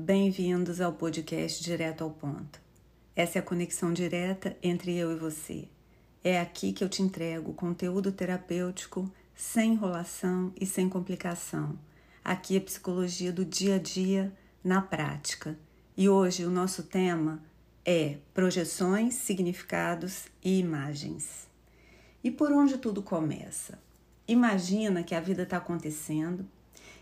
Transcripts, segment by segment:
Bem-vindos ao podcast Direto ao Ponto. Essa é a conexão direta entre eu e você. É aqui que eu te entrego conteúdo terapêutico sem enrolação e sem complicação. Aqui é psicologia do dia a dia na prática. E hoje o nosso tema é projeções, significados e imagens. E por onde tudo começa? Imagina que a vida está acontecendo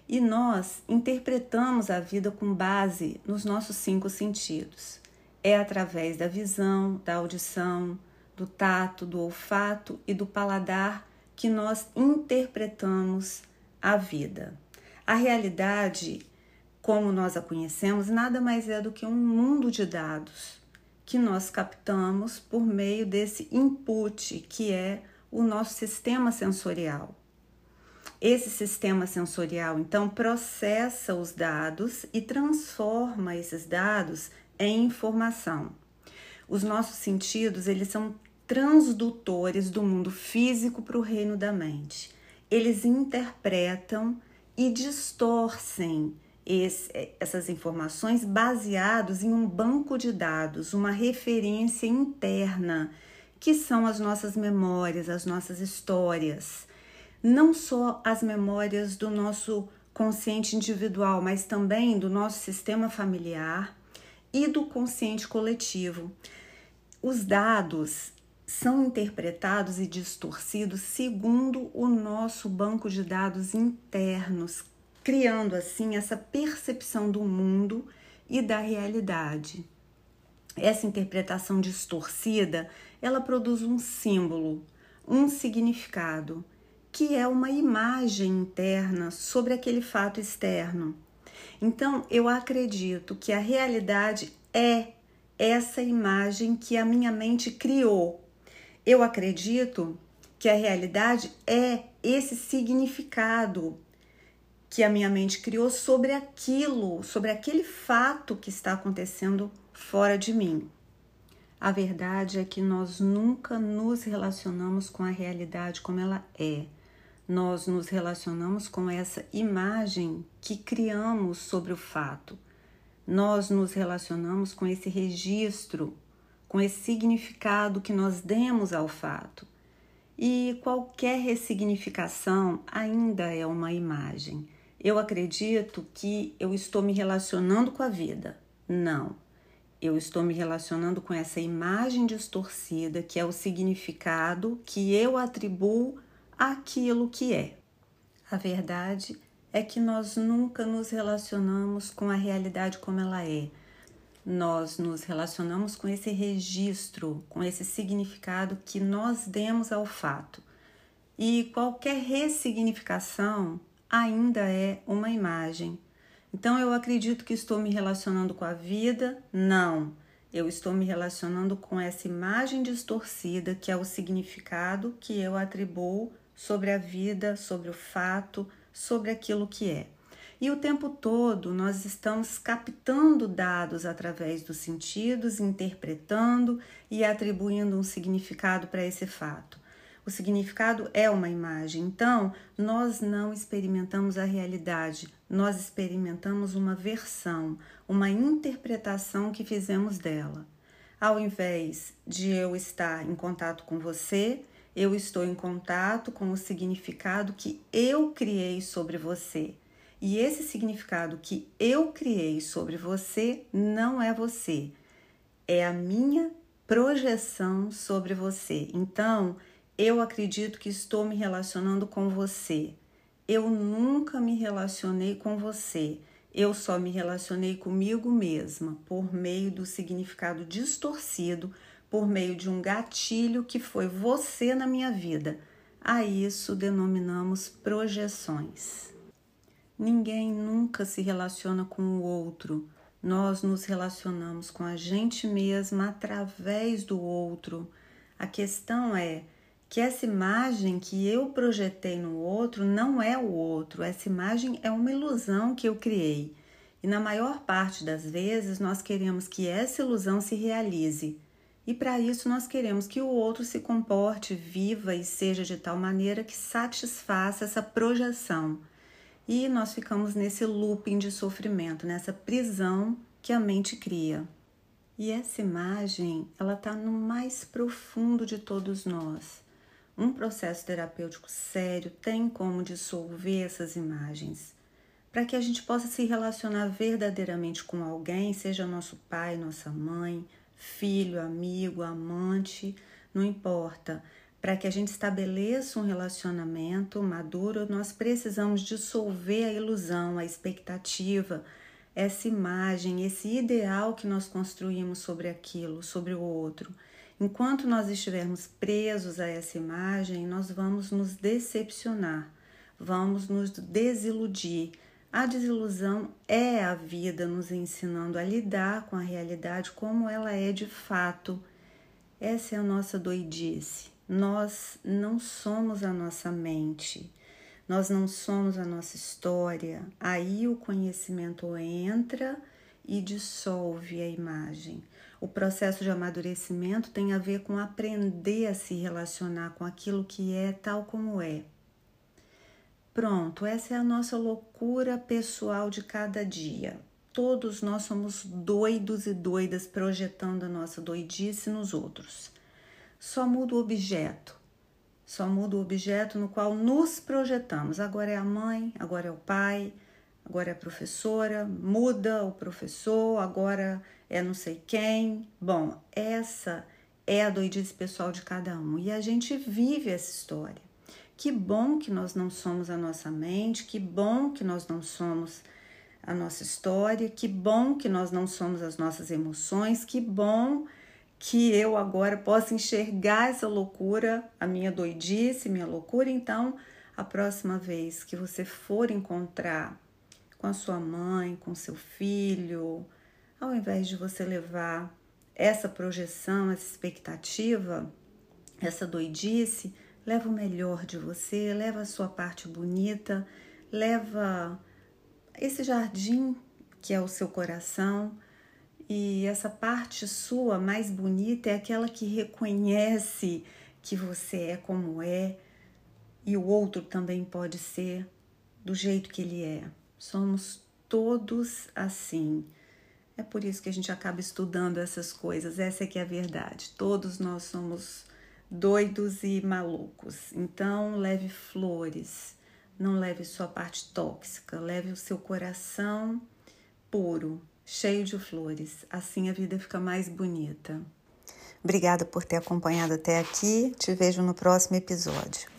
e nós interpretamos a vida com base nos nossos cinco sentidos. É através da visão, da audição, do tato, do olfato e do paladar que nós interpretamos a vida. A realidade, como nós a conhecemos, nada mais é do que um mundo de dados que nós captamos por meio desse input que é o nosso sistema sensorial. Esse sistema sensorial, então, processa os dados e transforma esses dados em informação. Os nossos sentidos, eles são transdutores do mundo físico para o reino da mente. Eles interpretam e distorcem esse, essas informações baseados em um banco de dados, uma referência interna, que são as nossas memórias, as nossas histórias não só as memórias do nosso consciente individual, mas também do nosso sistema familiar e do consciente coletivo. Os dados são interpretados e distorcidos segundo o nosso banco de dados internos, criando assim essa percepção do mundo e da realidade. Essa interpretação distorcida, ela produz um símbolo, um significado que é uma imagem interna sobre aquele fato externo. Então, eu acredito que a realidade é essa imagem que a minha mente criou. Eu acredito que a realidade é esse significado que a minha mente criou sobre aquilo, sobre aquele fato que está acontecendo fora de mim. A verdade é que nós nunca nos relacionamos com a realidade como ela é nós nos relacionamos com essa imagem que criamos sobre o fato. Nós nos relacionamos com esse registro, com esse significado que nós demos ao fato. E qualquer ressignificação ainda é uma imagem. Eu acredito que eu estou me relacionando com a vida. Não. Eu estou me relacionando com essa imagem distorcida que é o significado que eu atribuo aquilo que é. A verdade é que nós nunca nos relacionamos com a realidade como ela é. Nós nos relacionamos com esse registro, com esse significado que nós demos ao fato. E qualquer ressignificação ainda é uma imagem. Então eu acredito que estou me relacionando com a vida? Não. Eu estou me relacionando com essa imagem distorcida que é o significado que eu atribuo sobre a vida, sobre o fato, sobre aquilo que é. E o tempo todo nós estamos captando dados através dos sentidos, interpretando e atribuindo um significado para esse fato. O significado é uma imagem, então nós não experimentamos a realidade, nós experimentamos uma versão, uma interpretação que fizemos dela. Ao invés de eu estar em contato com você, eu estou em contato com o significado que eu criei sobre você. E esse significado que eu criei sobre você não é você, é a minha projeção sobre você. Então, eu acredito que estou me relacionando com você. Eu nunca me relacionei com você. Eu só me relacionei comigo mesma por meio do significado distorcido por meio de um gatilho que foi você na minha vida. A isso denominamos projeções. Ninguém nunca se relaciona com o outro. Nós nos relacionamos com a gente mesma através do outro. A questão é que essa imagem que eu projetei no outro não é o outro, essa imagem é uma ilusão que eu criei. E na maior parte das vezes nós queremos que essa ilusão se realize. E para isso nós queremos que o outro se comporte, viva e seja de tal maneira que satisfaça essa projeção. e nós ficamos nesse looping de sofrimento, nessa prisão que a mente cria. E essa imagem, ela está no mais profundo de todos nós. Um processo terapêutico sério tem como dissolver essas imagens, para que a gente possa se relacionar verdadeiramente com alguém, seja nosso pai, nossa mãe, filho, amigo, amante, não importa para que a gente estabeleça um relacionamento maduro, nós precisamos dissolver a ilusão, a expectativa, essa imagem, esse ideal que nós construímos sobre aquilo, sobre o outro. Enquanto nós estivermos presos a essa imagem, nós vamos nos decepcionar, vamos nos desiludir. A desilusão é a vida nos ensinando a lidar com a realidade como ela é de fato. Essa é a nossa doidice. Nós não somos a nossa mente, nós não somos a nossa história. Aí o conhecimento entra e dissolve a imagem. O processo de amadurecimento tem a ver com aprender a se relacionar com aquilo que é tal como é. Pronto, essa é a nossa loucura pessoal de cada dia. Todos nós somos doidos e doidas projetando a nossa doidice nos outros só muda o objeto. Só muda o objeto no qual nos projetamos. Agora é a mãe, agora é o pai, agora é a professora, muda o professor, agora é não sei quem. Bom, essa é a doidice pessoal de cada um e a gente vive essa história. Que bom que nós não somos a nossa mente, que bom que nós não somos a nossa história, que bom que nós não somos as nossas emoções, que bom que eu agora possa enxergar essa loucura, a minha doidice, minha loucura. Então, a próxima vez que você for encontrar com a sua mãe, com seu filho, ao invés de você levar essa projeção, essa expectativa, essa doidice, leva o melhor de você, leva a sua parte bonita, leva esse jardim que é o seu coração e essa parte sua mais bonita é aquela que reconhece que você é como é e o outro também pode ser do jeito que ele é. Somos todos assim. É por isso que a gente acaba estudando essas coisas. Essa é que é a verdade. Todos nós somos doidos e malucos. Então, leve flores. Não leve sua parte tóxica, leve o seu coração puro cheio de flores. Assim a vida fica mais bonita. Obrigada por ter acompanhado até aqui. Te vejo no próximo episódio.